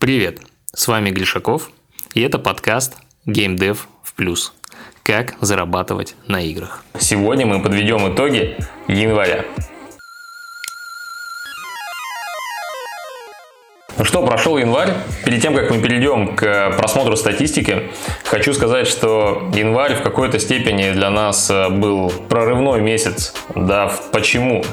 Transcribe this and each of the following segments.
Привет, с вами Глишаков, и это подкаст Game Dev в плюс. Как зарабатывать на играх. Сегодня мы подведем итоги января. Что, прошел январь. Перед тем, как мы перейдем к просмотру статистики, хочу сказать, что январь в какой-то степени для нас э, был прорывной месяц. Да, почему?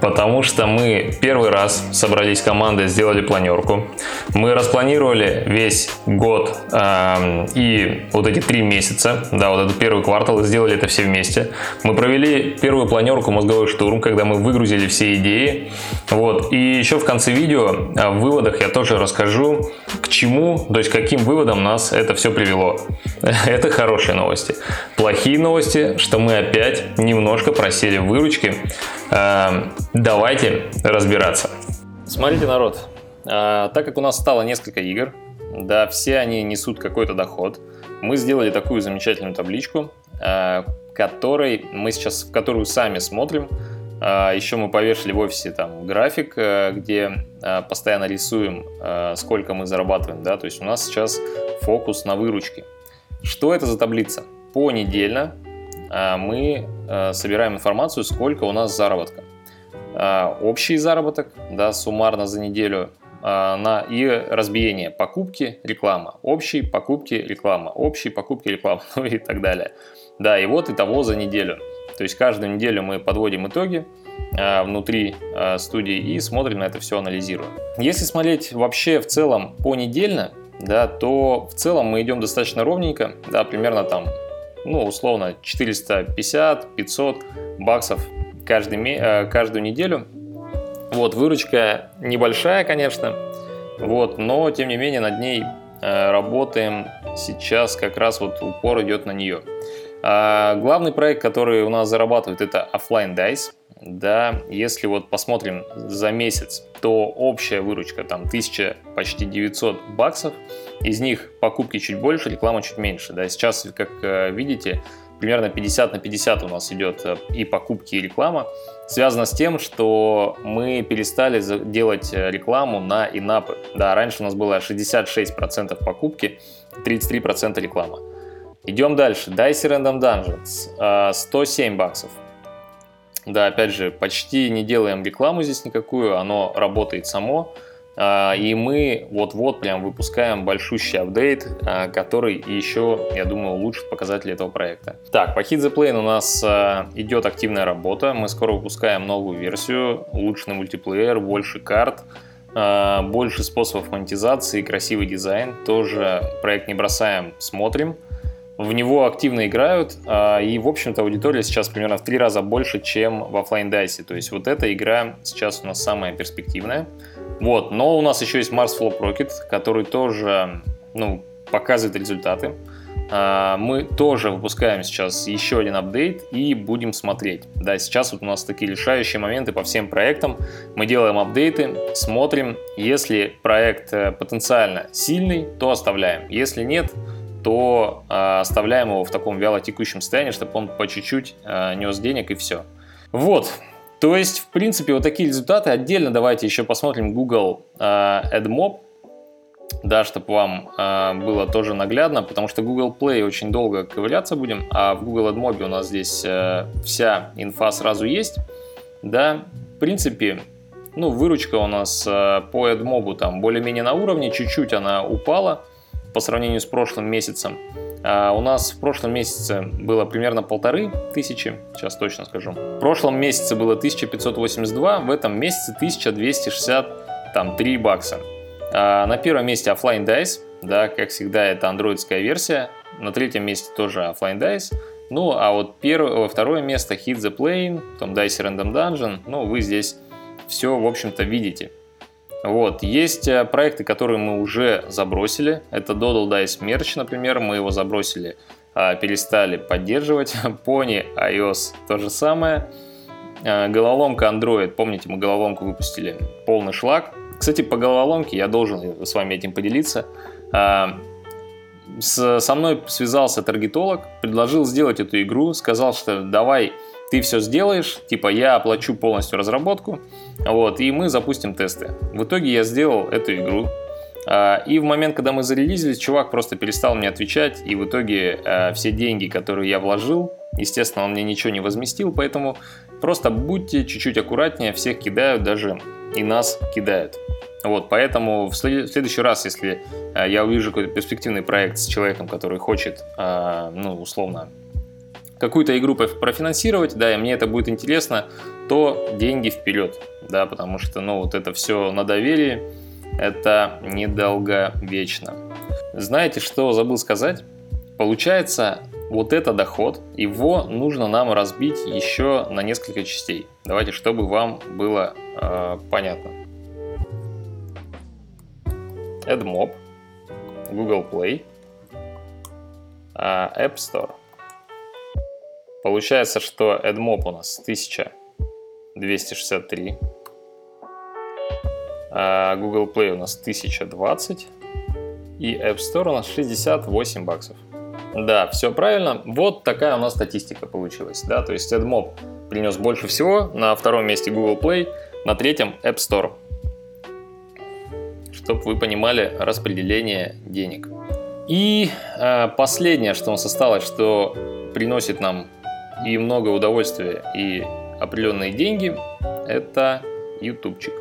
Потому что мы первый раз собрались командой, сделали планерку. Мы распланировали весь год э, и вот эти три месяца, да, вот этот первый квартал, и сделали это все вместе. Мы провели первую планерку «Мозговой штурм», когда мы выгрузили все идеи. Вот. И еще в конце видео э, в выводах я тоже расскажу, к чему, то есть каким выводом нас это все привело. Это хорошие новости. Плохие новости, что мы опять немножко просели в выручке. Эм, давайте разбираться. Смотрите, народ, э, так как у нас стало несколько игр, да, все они несут какой-то доход, мы сделали такую замечательную табличку, э, которой мы сейчас, в которую сами смотрим, а, Еще мы повешали в офисе там график, э, где э, постоянно рисуем, э, сколько мы зарабатываем. Да? То есть у нас сейчас фокус на выручке. Что это за таблица? Понедельно мы собираем информацию, сколько у нас заработка. Общий заработок, да, суммарно за неделю на, и разбиение покупки, реклама, общий, покупки, реклама, общий, покупки, реклама, ну и так далее. Да, и вот итого за неделю. То есть каждую неделю мы подводим итоги а, внутри а, студии и смотрим на это все, анализируем. Если смотреть вообще в целом понедельно, да, то в целом мы идем достаточно ровненько, да, примерно там, ну, условно, 450-500 баксов каждый, а, каждую неделю. Вот, выручка небольшая, конечно, вот, но тем не менее над ней работаем сейчас, как раз вот упор идет на нее. А, главный проект, который у нас зарабатывает, это Offline Dice. Да, если вот посмотрим за месяц, то общая выручка там 1000, почти 900 баксов. Из них покупки чуть больше, реклама чуть меньше. Да, сейчас, как э, видите, примерно 50 на 50 у нас идет э, и покупки, и реклама. Связано с тем, что мы перестали делать э, рекламу на инапы. Да, раньше у нас было 66% покупки, 33% реклама. Идем дальше. Dicey Random Dungeons. 107 а, баксов. Да, опять же, почти не делаем рекламу здесь никакую, оно работает само. А, и мы вот-вот прям выпускаем большущий апдейт, а, который еще, я думаю, улучшит показатели этого проекта. Так, по Hit the Plane у нас идет активная работа. Мы скоро выпускаем новую версию, улучшенный мультиплеер, больше карт, больше способов монетизации, красивый дизайн. Тоже проект не бросаем, смотрим в него активно играют, а, и, в общем-то, аудитория сейчас примерно в три раза больше, чем в офлайн дайсе. То есть вот эта игра сейчас у нас самая перспективная. Вот, но у нас еще есть Mars Flop Rocket, который тоже, ну, показывает результаты. А, мы тоже выпускаем сейчас еще один апдейт и будем смотреть. Да, сейчас вот у нас такие решающие моменты по всем проектам. Мы делаем апдейты, смотрим. Если проект э, потенциально сильный, то оставляем. Если нет, то э, оставляем его в таком вяло текущем состоянии, чтобы он по чуть-чуть э, нес денег и все. Вот. То есть, в принципе, вот такие результаты. Отдельно давайте еще посмотрим Google э, AdMob, да, чтобы вам э, было тоже наглядно, потому что Google Play очень долго ковыряться будем, а в Google AdMob у нас здесь э, вся инфа сразу есть, да, в принципе, ну, выручка у нас э, по AdMob там более-менее на уровне, чуть-чуть она упала, по сравнению с прошлым месяцем. А у нас в прошлом месяце было примерно полторы тысячи, сейчас точно скажу. В прошлом месяце было 1582, в этом месяце 1263 бакса. А на первом месте Offline Dice, да, как всегда, это андроидская версия. На третьем месте тоже Offline Dice. Ну, а вот первое, второе место Hit the Plane, потом Dice Random Dungeon. Ну, вы здесь все, в общем-то, видите. Вот. Есть э, проекты, которые мы уже забросили. Это Doodle Dice Merch, например. Мы его забросили, а, перестали поддерживать. Pony iOS то же самое. А, головоломка Android. Помните, мы головоломку выпустили. Полный шлак. Кстати, по головоломке я должен с вами этим поделиться. А, со мной связался таргетолог, предложил сделать эту игру, сказал, что давай ты все сделаешь, типа я оплачу полностью разработку, вот, и мы запустим тесты. В итоге я сделал эту игру, А, и в момент, когда мы зарелизились, чувак просто перестал мне отвечать, и в итоге а, все деньги, которые я вложил, естественно, он мне ничего не возместил, поэтому просто будьте чуть-чуть аккуратнее, всех кидают, даже и нас кидают. Вот, поэтому в следующий раз, если а, я увижу какой-то перспективный проект с человеком, который хочет, ну, условно, какую-то игру профинансировать, да, и мне это будет интересно, то деньги вперед, да, потому что, ну, вот это все на доверии, это недолговечно. Знаете, что забыл сказать? Получается, вот это доход, его нужно нам разбить еще на несколько частей. Давайте, чтобы вам было э, понятно. AdMob, Google Play, э, App Store. Получается, что AdMob у нас 1263, а Google Play у нас 1020 и App Store у нас 68 баксов. Да, все правильно. Вот такая у нас статистика получилась. Да, то есть AdMob принес больше всего, на втором месте Google Play, на третьем App Store. Чтобы вы понимали распределение денег. И э, последнее, что у нас осталось, что приносит нам и много удовольствия, и определенные деньги, это ютубчик.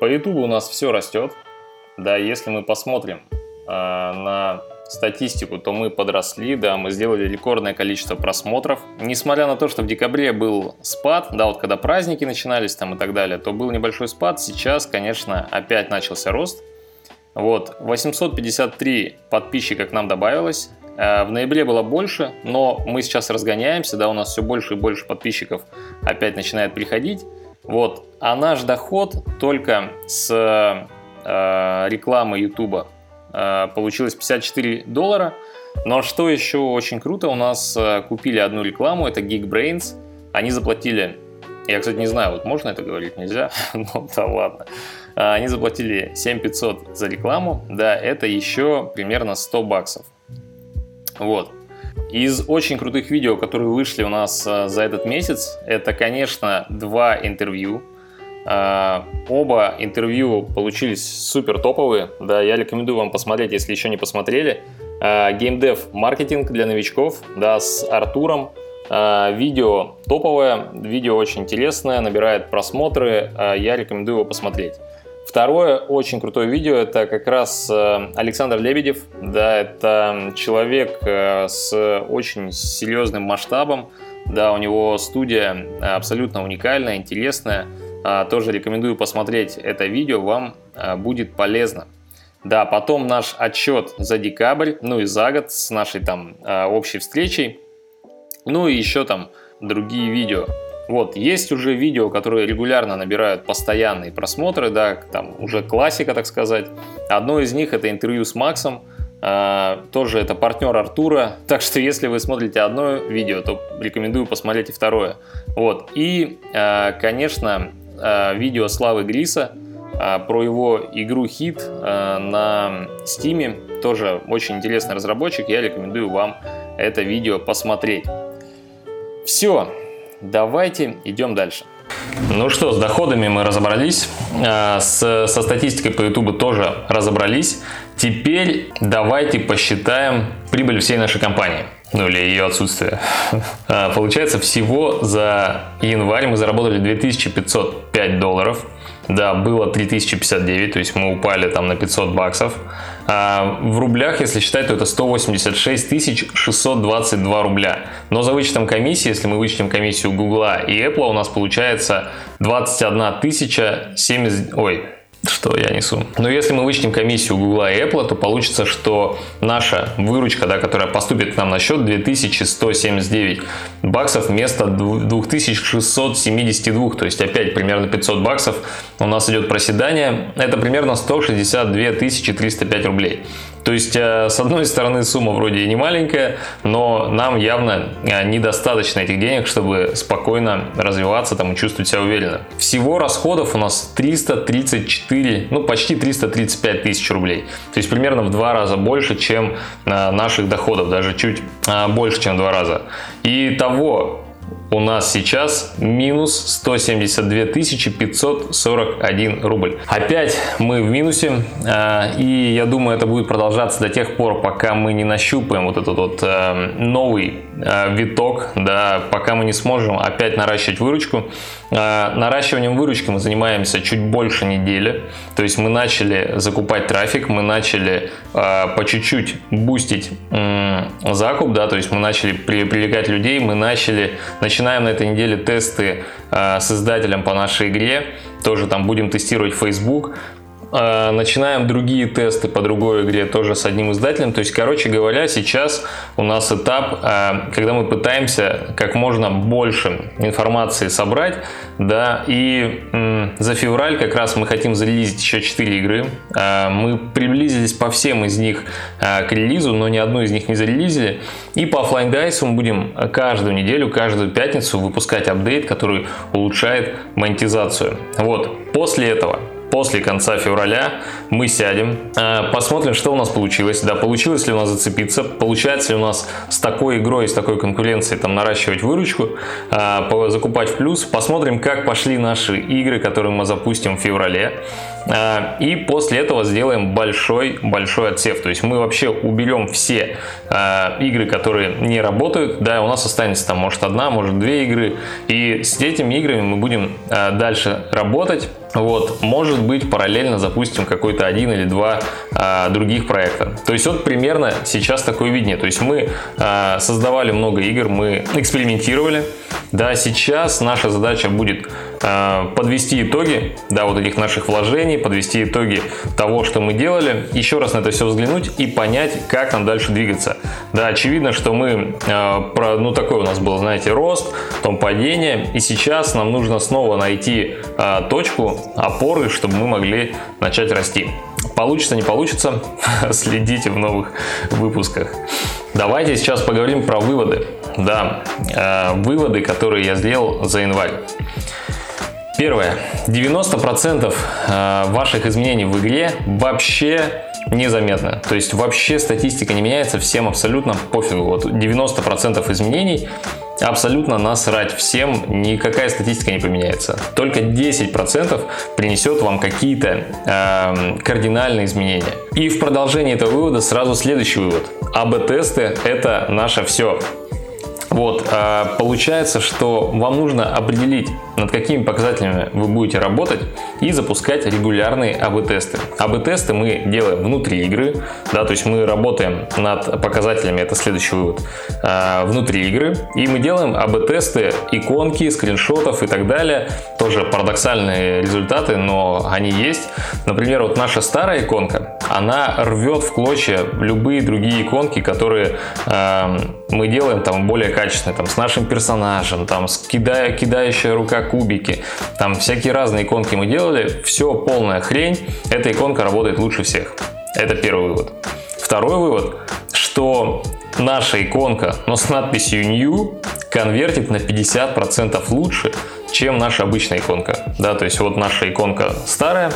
По ютубу у нас все растет. Да, если мы посмотрим э, на статистику, то мы подросли, да, мы сделали рекордное количество просмотров. Несмотря на то, что в декабре был спад, да, вот когда праздники начинались там и так далее, то был небольшой спад. Сейчас, конечно, опять начался рост. Вот, 853 подписчика к нам добавилось. Э, в ноябре было больше, но мы сейчас разгоняемся, да, у нас все больше и больше подписчиков опять начинает приходить. Вот. А наш доход только с э, рекламы YouTube э, получилось 54 доллара. Но что еще очень круто, у нас э, купили одну рекламу, это Geekbrains. Они заплатили, я, кстати, не знаю, вот можно это говорить, нельзя? ну да ладно. Э, они заплатили 7500 за рекламу, да, это еще примерно 100 баксов. Вот. Из очень крутых видео, которые вышли у нас э, за этот месяц, это, конечно, два интервью. Э, оба интервью получились супер топовые. Да, я рекомендую вам посмотреть, если еще не посмотрели. Геймдев маркетинг для новичков, да, с Артуром. Э, видео топовое, видео очень интересное, набирает просмотры. Я рекомендую его посмотреть. Второе очень крутое видео, это как раз э, Александр Лебедев. Да, это человек э, с очень серьезным масштабом. Да, у него студия абсолютно уникальная, интересная. А, тоже рекомендую посмотреть это видео, вам э, будет полезно. Да, потом наш отчет за декабрь, ну и за год с нашей там общей встречей. Ну и еще там другие видео. Вот, есть уже видео, которые регулярно набирают постоянные просмотры, да, там уже классика, так сказать. Одно из них это интервью с Максом, Uh, тоже это партнер Артура, так что если вы смотрите одно видео, то рекомендую посмотреть и второе. Вот. И, uh, конечно, uh, видео Славы Гриса про его игру Хит на Steam, тоже очень интересный разработчик, я рекомендую вам это видео посмотреть. Все, Давайте идем дальше. Ну что, с доходами мы разобрались, а, с, со статистикой по YouTube тоже разобрались. Теперь давайте посчитаем прибыль всей нашей компании. Ну или ее отсутствие. А, получается, всего за январь мы заработали 2505 долларов. Да, было 3059, то есть мы упали там на 500 баксов. А в рублях, если считать, то это 186 622 рубля. Но за вычетом комиссии, если мы вычтем комиссию Google и Apple, у нас получается 21 тысяча 70... Ой, что я несу. Но если мы вычтем комиссию Google и Apple, то получится, что наша выручка, да, которая поступит к нам на счет 2179 баксов вместо 2672, то есть опять примерно 500 баксов у нас идет проседание. Это примерно 162 305 рублей. То есть, э, с одной стороны, сумма вроде и не маленькая, но нам явно э, недостаточно этих денег, чтобы спокойно развиваться там и чувствовать себя уверенно. Всего расходов у нас 334, ну почти 335 тысяч рублей. То есть, примерно в два раза больше, чем э, наших доходов, даже чуть больше, чем в два раза. И того у нас сейчас минус 172 541 рубль. Опять мы в минусе, а, и я думаю, это будет продолжаться до тех пор, пока мы не нащупаем вот этот вот э, новый э, виток, да, пока мы не сможем опять наращивать выручку. А, наращиванием выручки мы занимаемся чуть больше недели, то есть мы начали закупать трафик, мы начали по чуть-чуть бустить закуп, да, то есть мы начали привлекать людей, мы начали, начинаем на этой неделе тесты а, с издателем по нашей игре, тоже там будем тестировать Facebook, начинаем другие тесты по другой игре тоже с одним издателем. То есть, короче говоря, сейчас у нас этап, а, когда мы пытаемся как можно больше информации собрать, да, и за февраль как раз мы хотим зарелизить еще 4 игры. А, мы приблизились по всем из них к релизу, но ни одну из них не зарелизили. И по Flying Dice мы будем каждую неделю, каждую пятницу выпускать апдейт, который улучшает монетизацию. Вот, после этого после конца февраля мы сядем, э, посмотрим, что у нас получилось, да, получилось ли у нас зацепиться, получается ли у нас с такой игрой, с такой конкуренцией там наращивать выручку, э, закупать в плюс, посмотрим, как пошли наши игры, которые мы запустим в феврале, э, и после этого сделаем большой-большой отсев, то есть мы вообще уберем все игры, которые не работают, да, у нас останется там может одна, может две игры, и с этими играми мы будем дальше работать, вот, может быть, параллельно запустим какой-то один или два а, других проекта. То есть вот примерно сейчас такое видение. То есть мы а, создавали много игр, мы экспериментировали. Да, сейчас наша задача будет а, подвести итоги, да, вот этих наших вложений, подвести итоги того, что мы делали, еще раз на это все взглянуть и понять, как нам дальше двигаться. Да, очевидно, что мы, а, про, ну такой у нас был, знаете, рост, потом падение, и сейчас нам нужно снова найти а, точку, опоры, чтобы мы могли начать расти. Получится, не получится, следите в новых выпусках. Давайте сейчас поговорим про выводы. Да, э, выводы, которые я сделал за январь. Первое. 90% э, ваших изменений в игре вообще незаметно. То есть вообще статистика не меняется, всем абсолютно пофигу. Вот 90% изменений абсолютно насрать всем, никакая статистика не поменяется. Только 10% принесет вам какие-то э, кардинальные изменения. И в продолжении этого вывода сразу следующий вывод. АБ-тесты это наше все. Вот, а, получается, что вам нужно определить, над какими показателями вы будете работать и запускать регулярные АБ-тесты. АБ-тесты мы делаем внутри игры, да, то есть мы работаем над показателями, это следующий вывод, а, внутри игры, и мы делаем АБ-тесты иконки, скриншотов и так далее, тоже парадоксальные результаты, но они есть. Например, вот наша старая иконка, она рвет в клочья любые другие иконки, которые э, мы делаем там более качественные, там с нашим персонажем, там с кидая, кидающая рука кубики, там всякие разные иконки мы делали, все полная хрень, эта иконка работает лучше всех. Это первый вывод. Второй вывод, что наша иконка, но с надписью New, конвертит на 50% лучше, чем наша обычная иконка. Да, то есть вот наша иконка старая,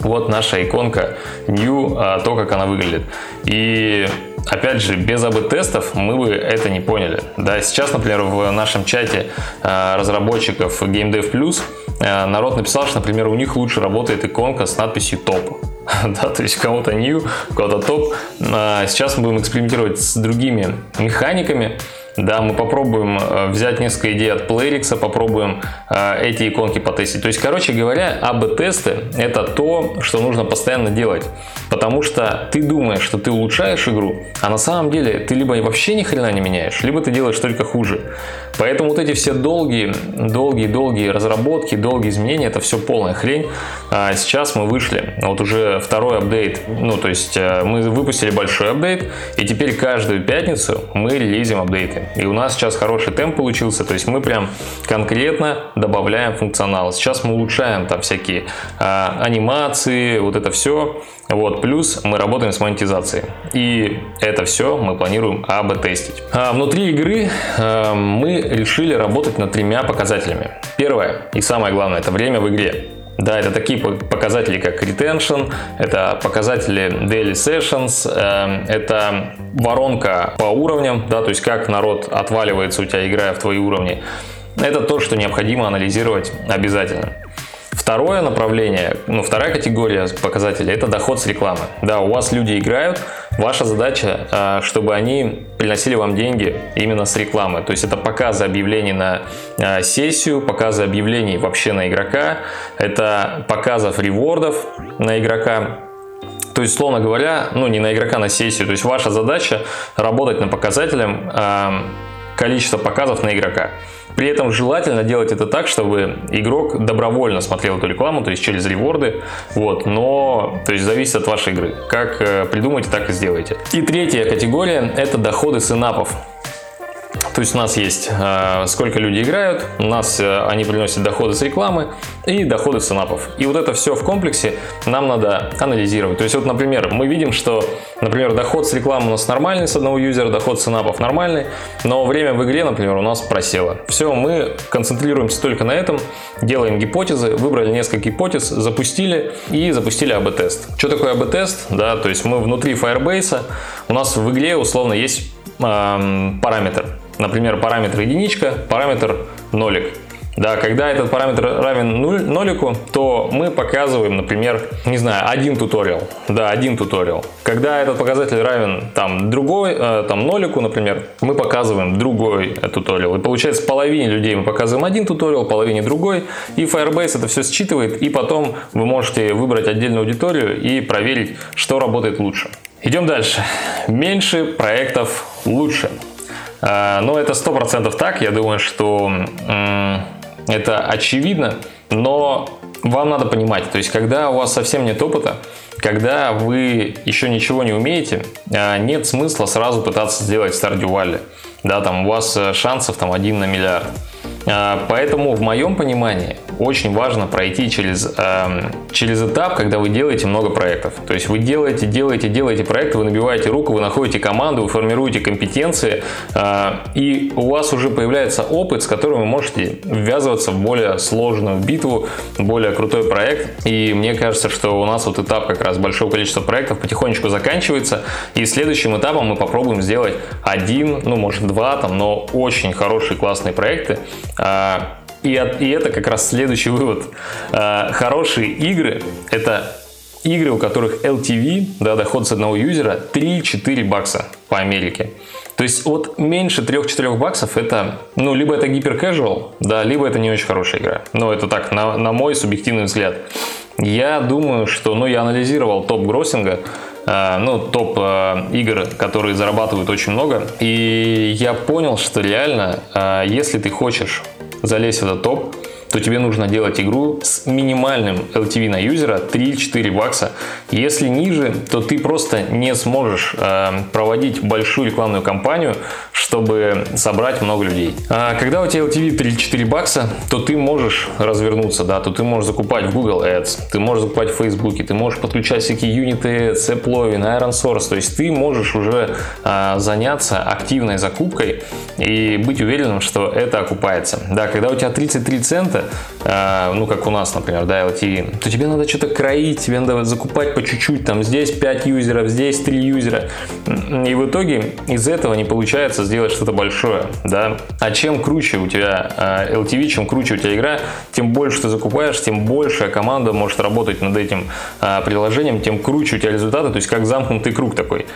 вот наша иконка New, а, то, как она выглядит. И Опять же, без АБ-тестов мы бы это не поняли. Да, сейчас, например, в нашем чате а, разработчиков GameDev Plus а, народ написал, что, например, у них лучше работает иконка с надписью топ. да, то есть кого-то new, кого-то топ. Сейчас мы будем экспериментировать с другими механиками, да, мы попробуем э, взять несколько идей от Playrix, попробуем э, эти иконки потестить. То есть, короче говоря, АБ-тесты это то, что нужно постоянно делать. Потому что ты думаешь, что ты улучшаешь игру, а на самом деле ты либо вообще ни хрена не меняешь, либо ты делаешь только хуже. Поэтому вот эти все долгие, долгие, долгие разработки, долгие изменения, это все полная хрень. А сейчас мы вышли, вот уже второй апдейт, ну то есть э, мы выпустили большой апдейт, и теперь каждую пятницу мы релизим апдейты. И у нас сейчас хороший темп получился, то есть мы прям конкретно добавляем функционал. Сейчас мы улучшаем там всякие а, анимации, вот это все. Вот, плюс мы работаем с монетизацией. И это все мы планируем АБ-тестить. А внутри игры а, мы решили работать над тремя показателями. Первое и самое главное, это время в игре. Да, это такие показатели, как retention, это показатели daily sessions, э, это воронка по уровням, да, то есть как народ отваливается у тебя, играя в твои уровни. Это то, что необходимо анализировать обязательно. Второе направление, ну, вторая категория показателей – это доход с рекламы. Да, у вас люди играют, ваша задача, а, чтобы они приносили вам деньги именно с рекламы. То есть это показы объявлений на а, сессию, показы объявлений вообще на игрока, это показов ревордов на игрока, то есть, словно говоря, ну не на игрока, на сессию. То есть ваша задача работать на показателем э, количества показов на игрока. При этом желательно делать это так, чтобы игрок добровольно смотрел эту рекламу, то есть через реворды, вот, но, то есть зависит от вашей игры. Как э, придумаете, так и сделайте. И третья категория – это доходы синапов. То есть у нас есть э, сколько люди играют, у нас э, они приносят доходы с рекламы и доходы с инапов. И вот это все в комплексе нам надо анализировать. То есть вот, например, мы видим, что, например, доход с рекламы у нас нормальный с одного юзера, доход с инапов нормальный, но время в игре, например, у нас просело. Все, мы концентрируемся только на этом, делаем гипотезы, выбрали несколько гипотез, запустили и запустили АБ-тест. Что такое АБ-тест? Да, то есть мы внутри Firebase, у нас в игре условно есть э, параметр Например, параметр единичка, параметр нолик. Да, когда этот параметр равен нолику, то мы показываем, например, не знаю, один туториал. Да, один туториал. Когда этот показатель равен там другой, э, там нолику, например, мы показываем другой туториал. И получается, половине людей мы показываем один туториал, половине другой. И Firebase это все считывает, и потом вы можете выбрать отдельную аудиторию и проверить, что работает лучше. Идем дальше. Меньше проектов лучше. А, но это сто процентов так. Я думаю, что это очевидно. Но вам надо понимать, то есть когда у вас совсем нет опыта, когда вы еще ничего не умеете, а, нет смысла сразу пытаться сделать Stardew Valley. Да, там у вас э, шансов там один на миллиард. А, поэтому в моем понимании очень важно пройти через, э, через этап, когда вы делаете много проектов. То есть вы делаете, делаете, делаете проекты, вы набиваете руку, вы находите команду, вы формируете компетенции, э, и у вас уже появляется опыт, с которым вы можете ввязываться в более сложную битву, более крутой проект. И мне кажется, что у нас вот этап как раз большого количества проектов потихонечку заканчивается, и следующим этапом мы попробуем сделать один, ну может два, там, но очень хорошие классные проекты, э, и, от, и это как раз следующий вывод. Э, хорошие игры – это игры, у которых LTV, да, доход с одного юзера, 3-4 бакса по Америке. То есть от меньше 3-4 баксов это, ну, либо это гипер casual, да, либо это не очень хорошая игра. Но это так, на, на мой субъективный взгляд. Я думаю, что, ну, я анализировал топ гроссинга, э, ну, топ э, игр, которые зарабатывают очень много, и я понял, что реально, э, если ты хочешь залезть в этот топ, то тебе нужно делать игру с минимальным LTV на юзера 3-4 бакса. Если ниже, то ты просто не сможешь э, проводить большую рекламную кампанию, чтобы собрать много людей. А когда у тебя LTV 3-4 бакса, то ты можешь развернуться, да, то ты можешь закупать в Google Ads, ты можешь закупать в Facebook, ты можешь подключать всякие Ads, AppLovin, Iron Source, то есть ты можешь уже э, заняться активной закупкой и быть уверенным, что это окупается. Да, когда у тебя 33 цента, Э, ну, как у нас, например, да, LTV, то тебе надо что-то кроить, тебе надо закупать по чуть-чуть, там, здесь 5 юзеров, здесь 3 юзера, и в итоге из этого не получается сделать что-то большое, да. А чем круче у тебя LTV, э, чем круче у тебя игра, тем больше ты закупаешь, тем больше команда может работать над этим э, приложением, тем круче у тебя результаты, то есть как замкнутый круг такой.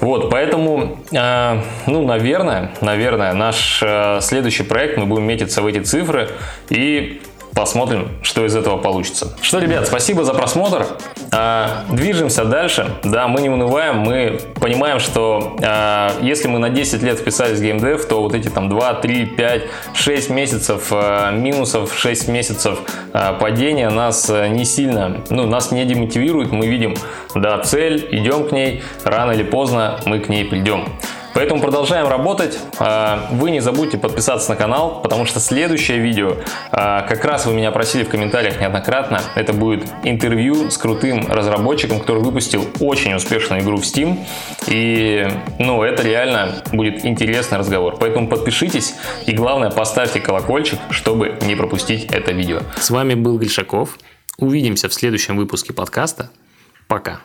Вот, поэтому, ну, наверное, наверное, наш следующий проект мы будем метиться в эти цифры и посмотрим, что из этого получится. Что, ребят, спасибо за просмотр. А, движемся дальше. Да, мы не унываем, мы понимаем, что а, если мы на 10 лет вписались в геймдев, то вот эти там 2, 3, 5, 6 месяцев а, минусов, 6 месяцев падения нас не сильно, ну, нас не демотивирует. Мы видим, да, цель, идем к ней, рано или поздно мы к ней придем. Поэтому продолжаем работать. А, вы не забудьте подписаться на канал, потому что следующее видео, а, как раз вы меня просили в комментариях неоднократно, это будет интервью с крутым разработчиком, который выпустил очень успешную игру в Steam. И, ну, это реально будет интересный разговор. Поэтому подпишитесь и, главное, поставьте колокольчик, чтобы не пропустить это видео. С вами был Гришаков. Увидимся в следующем выпуске подкаста. Пока.